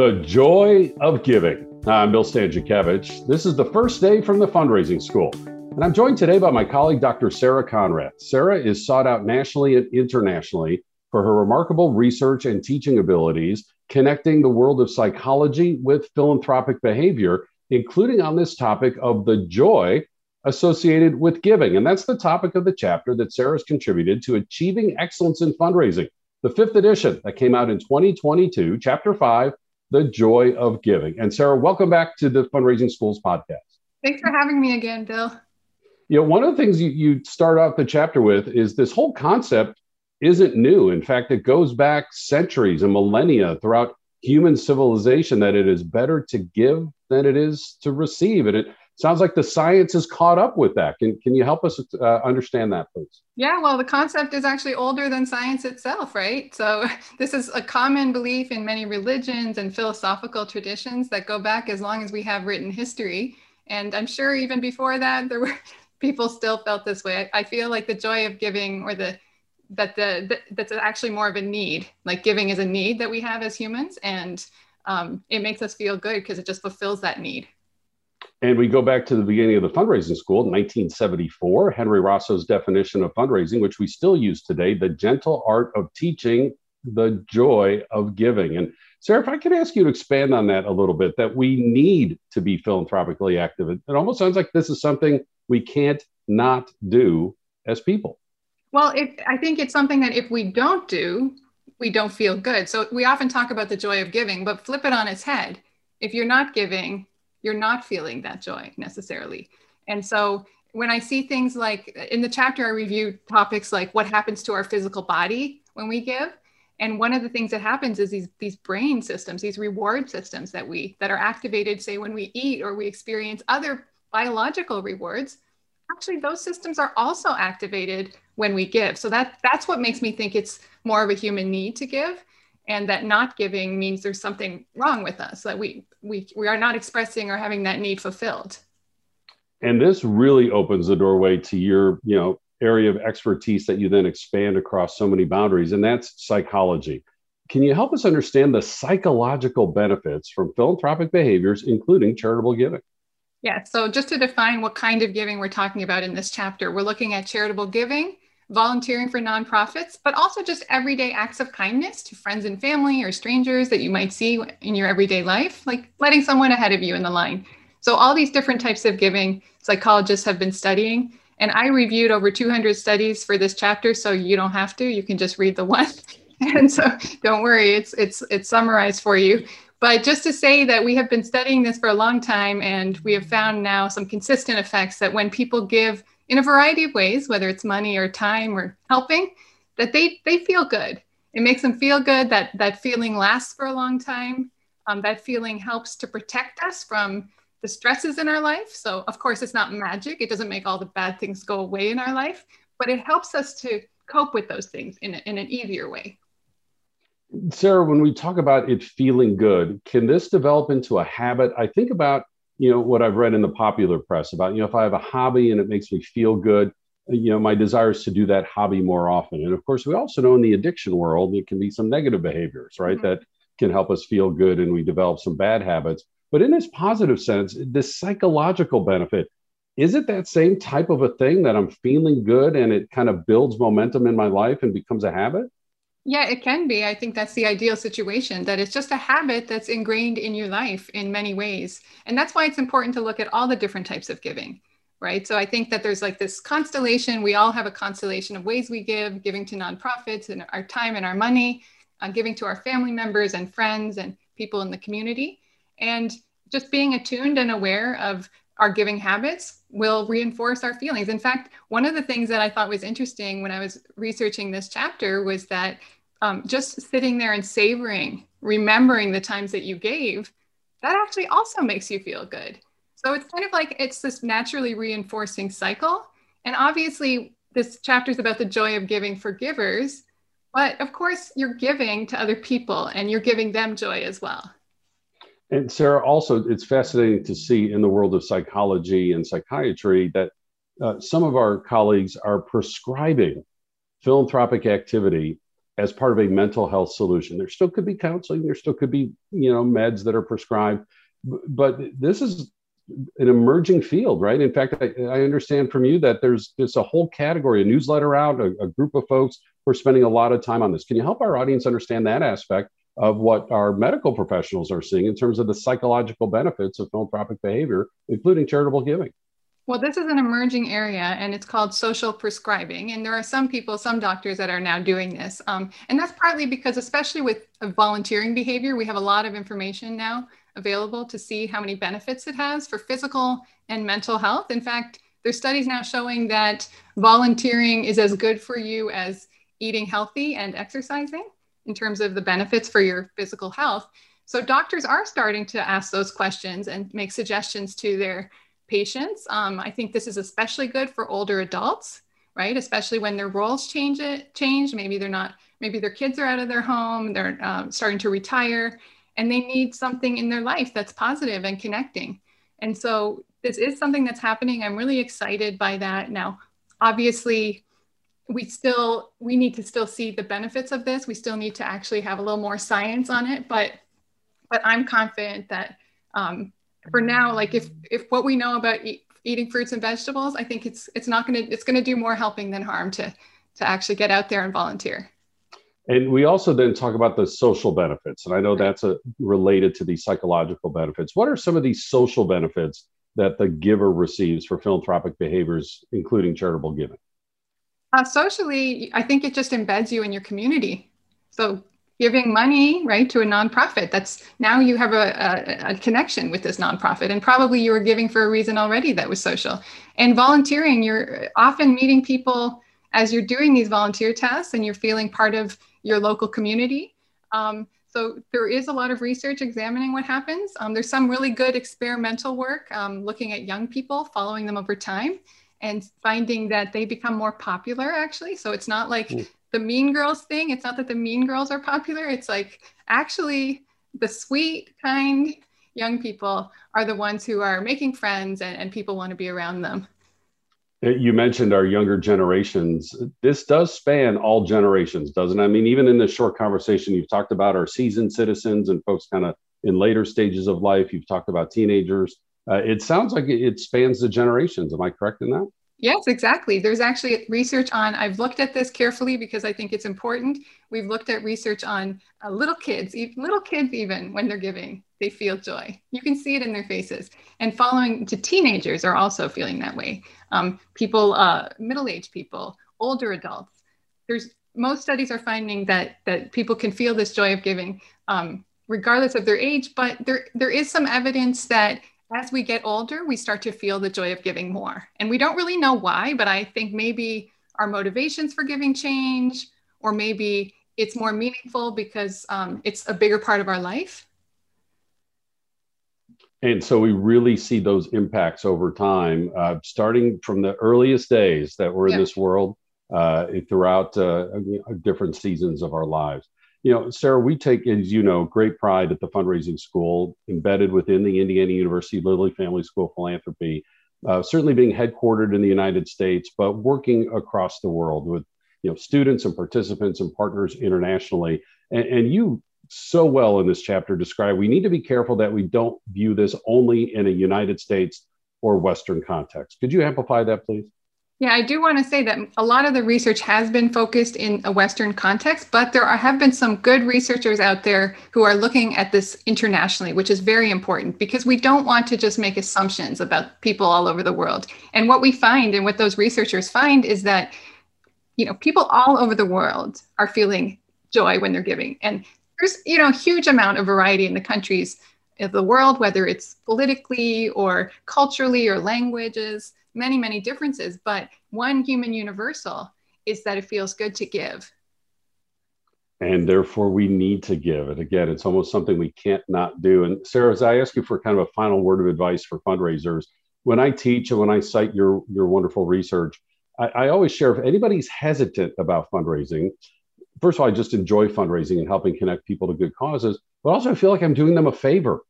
The Joy of Giving. I'm Bill Stanczykiewicz. This is the first day from the fundraising school. And I'm joined today by my colleague, Dr. Sarah Konrath. Sarah is sought out nationally and internationally for her remarkable research and teaching abilities, connecting the world of psychology with philanthropic behavior, including on this topic of the joy associated with giving. And that's the topic of the chapter that Sarah's contributed to Achieving Excellence in Fundraising, the fifth edition that came out in 2022, chapter five, The Joy of Giving. And Sarah, welcome back to the Fundraising Schools podcast. Thanks for having me again, Bill. You know, one of the things you, you start off the chapter with is this whole concept isn't new. In fact, it goes back centuries and millennia throughout human civilization that it is better to give than it is to receive. And it sounds like the science is caught up with that. Can, can you help us uh, understand that, please? Yeah, well, the concept is actually older than science itself, right? So, this is a common belief in many religions and philosophical traditions that go back as long as we have written history. And I'm sure even before that, there were people still felt this way. I feel like the joy of giving or the that the, the that's actually more of a need like giving is a need that we have as humans and um, it makes us feel good because it just fulfills that need and we go back to the beginning of the fundraising school, 1974, Henry Rosso's definition of fundraising, which we still use today, the gentle art of teaching the joy of giving. And Sarah, if I could ask you to expand on that a little bit, that we need to be philanthropically active. It almost sounds like this is something we can't not do as people. Well, it, I think it's something that if we don't do, we don't feel good. So we often talk about the joy of giving, but flip it on its head. If you're not giving, you're not feeling that joy necessarily. And so when I see things like in the chapter, I review topics like what happens to our physical body when we give. And one of the things that happens is these, these brain systems, these reward systems that we that are activated, say when we eat or we experience other biological rewards, actually those systems are also activated when we give. So that that's what makes me think it's more of a human need to give and that not giving means there's something wrong with us that we we we are not expressing or having that need fulfilled. And this really opens the doorway to your you know area of expertise that you then expand across so many boundaries and that's psychology. Can you help us understand the psychological benefits from philanthropic behaviors including charitable giving? Yeah so just to define what kind of giving we're talking about in this chapter we're looking at charitable giving volunteering for nonprofits, but also just everyday acts of kindness to friends and family or strangers that you might see in your everyday life, like letting someone ahead of you in the line. So, all these different types of giving psychologists have been studying. And I reviewed over 200 studies for this chapter, so you don't have to. You can just read the one. and so, don't worry, it's it's it's summarized for you. But just to say that we have been studying this for a long time, and we have found now some consistent effects that when people give in a variety of ways, whether it's money or time or helping, that they they feel good. It makes them feel good. That that feeling lasts for a long time. Um, that feeling helps to protect us from the stresses in our life. So of course, it's not magic. It doesn't make all the bad things go away in our life, but it helps us to cope with those things in, in an easier way. Sarah, when we talk about it feeling good, can this develop into a habit? I think about you know what I've read in the popular press about you know if I have a hobby and it makes me feel good, you know my desire is to do that hobby more often. And of course, we also know in the addiction world it can be some negative behaviors, right? Mm-hmm. That can help us feel good and we develop some bad habits. But in this positive sense, this psychological benefit, is it that same type of a thing that I'm feeling good and it kind of builds momentum in my life and becomes a habit? Yeah, it can be. I think that's the ideal situation that it's just a habit that's ingrained in your life in many ways. And that's why it's important to look at all the different types of giving, right? So I think that there's like this constellation. We all have a constellation of ways we give, giving to nonprofits and our time and our money, uh, giving to our family members and friends and people in the community. And just being attuned and aware of our giving habits will reinforce our feelings. In fact, one of the things that I thought was interesting when I was researching this chapter was that um, just sitting there and savoring, remembering the times that you gave, that actually also makes you feel good. So it's kind of like it's this naturally reinforcing cycle. And obviously, this chapter is about the joy of giving for givers. But of course, you're giving to other people and you're giving them joy as well. And Sarah, also, it's fascinating to see in the world of psychology and psychiatry that uh, some of our colleagues are prescribing philanthropic activity as part of a mental health solution. There still could be counseling, there still could be, you know, meds that are prescribed, but this is an emerging field, right? In fact, I, I understand from you that there's there's a whole category, a newsletter out, a, a group of folks who are spending a lot of time on this. Can you help our audience understand that aspect of what our medical professionals are seeing in terms of the psychological benefits of philanthropic behavior, including charitable giving? Well, this is an emerging area and it's called social prescribing. And there are some people, some doctors that are now doing this. Um, and that's partly because, especially with volunteering behavior, we have a lot of information now available to see how many benefits it has for physical and mental health. In fact, there's studies now showing that volunteering is as good for you as eating healthy and exercising in terms of the benefits for your physical health. So doctors are starting to ask those questions and make suggestions to their patients. Um, I think this is especially good for older adults, right? Especially when their roles change it change. Maybe they're not. Maybe their kids are out of their home. They're um, starting to retire, and they need something in their life that's positive and connecting. And so this is something that's happening. I'm really excited by that. Now, obviously, we still we need to still see the benefits of this. We still need to actually have a little more science on it, but but I'm confident that um, for now, like if if what we know about eat, eating fruits and vegetables, I think it's it's not going to it's going to do more helping than harm to to actually get out there and volunteer. And we also then talk about the social benefits, and I know that's a, related to the psychological benefits. What are some of these social benefits that the giver receives for philanthropic behaviors, including charitable giving? Uh, socially, I think it just embeds you in your community. So giving money right to a nonprofit that's now you have a, a, a, connection with this nonprofit and probably you were giving for a reason already that was social. And volunteering you're often meeting people as you're doing these volunteer tasks and you're feeling part of your local community. Um, so there is a lot of research examining what happens. Um, there's some really good experimental work um, looking at young people following them over time and finding that they become more popular actually. So it's not like mm the mean girls thing. It's not that the mean girls are popular. It's like actually the sweet kind young people are the ones who are making friends and, and people want to be around them. Uh, you mentioned our younger generations. This does span all generations doesn't it? I mean even in this short conversation you've talked about our seasoned citizens and folks kind of in later stages of life. You've talked about teenagers uh, it sounds like it spans the generations am i correct in that Yes, exactly. There's actually research on, I've looked at this carefully because I think it's important. We've looked at research on uh, little kids, little kids, even when they're giving, they feel joy. You can see it in their faces. And following to teenagers are also feeling that way. Um, people, uh, middle aged people, older adults. There's most studies are finding that that people can feel this joy of giving um, regardless of their age, but there there is some evidence that as we get older, we start to feel the joy of giving more. And we don't really know why, but I think maybe our motivations for giving change, or maybe it's more meaningful because um, it's a bigger part of our life. And so we really see those impacts over time, uh, starting from the earliest days that we're in this world uh, throughout uh, different seasons of our lives you know, Sarah, we take, as you know, great pride at the fundraising school, embedded within the Indiana University Lilly Family School of Philanthropy, uh, certainly being headquartered in the United States, but working across the world with, you know, students and participants and partners internationally. And, and you so well in this chapter describe we need to be careful that we don't view this only in a United States or Western context. Could you amplify that, please? Yeah, I do want to say that a lot of the research has been focused in a Western context, but there are, have been some good researchers out there who are looking at this internationally, which is very important because we don't want to just make assumptions about people all over the world. And what we find and what those researchers find is that you know people all over the world are feeling joy when they're giving, and there's you know huge amount of variety in the countries of the world, whether it's politically or culturally or languages many, many differences, but one human universal is that it feels good to give. And therefore, we need to give. And again, it's almost something we can't not do. And Sarah, as I ask you for kind of a final word of advice for fundraisers, when I teach and when I cite your, your wonderful research, I, I always share if anybody's hesitant about fundraising, first of all, I just enjoy fundraising and helping connect people to good causes, but also I feel like I'm doing them a favor.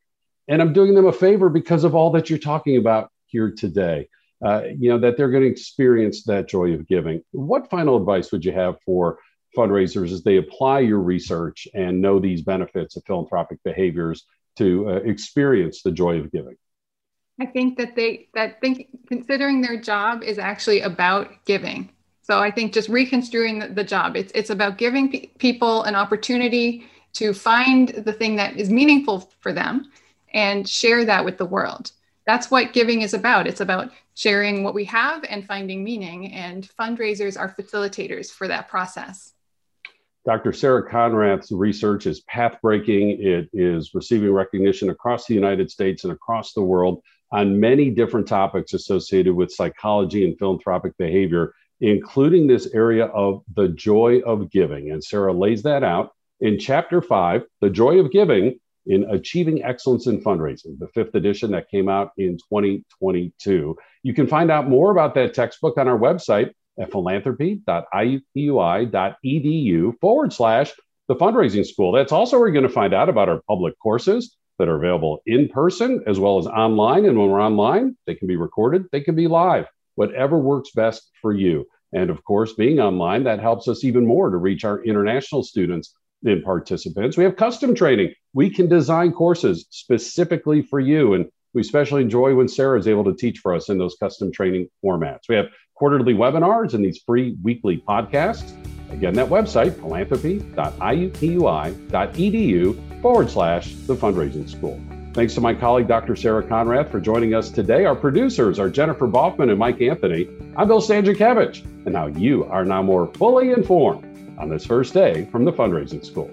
And I'm doing them a favor because of all that you're talking about here today uh, you know, that they're going to experience that joy of giving. What final advice would you have for fundraisers as they apply your research and know these benefits of philanthropic behaviors to uh, experience the joy of giving? I think that they that think considering their job is actually about giving. So I think just reconstruing the, the job, it's it's about giving pe- people an opportunity to find the thing that is meaningful for them and share that with the world. That's what giving is about. It's about sharing what we have and finding meaning, and fundraisers are facilitators for that process. Dr. Sarah Konrath's research is path-breaking. It is receiving recognition across the United States and across the world on many different topics associated with psychology and philanthropic behavior, including this area of the joy of giving. And Sarah lays that out in chapter five, The Joy of Giving in Achieving Excellence in Fundraising, the fifth edition that came out in 2022. You can find out more about that textbook on our website at philanthropy.iupui.edu forward slash the fundraising school. That's also where you're going to find out about our public courses that are available in person as well as online. And when we're online, they can be recorded, they can be live, whatever works best for you. And of course, being online, that helps us even more to reach our international students and participants. We have custom training. We can design courses specifically for you. And we especially enjoy when Sarah is able to teach for us in those custom training formats. We have quarterly webinars and these free weekly podcasts. Again, that website, philanthropy.iupui.edu forward slash the fundraising school. Thanks to my colleague, Dr. Sarah Konrath, for joining us today. Our producers are Jennifer Boffman and Mike Anthony. I'm Bill Stanczykiewicz, and now you are now more fully informed on this first day from the fundraising school.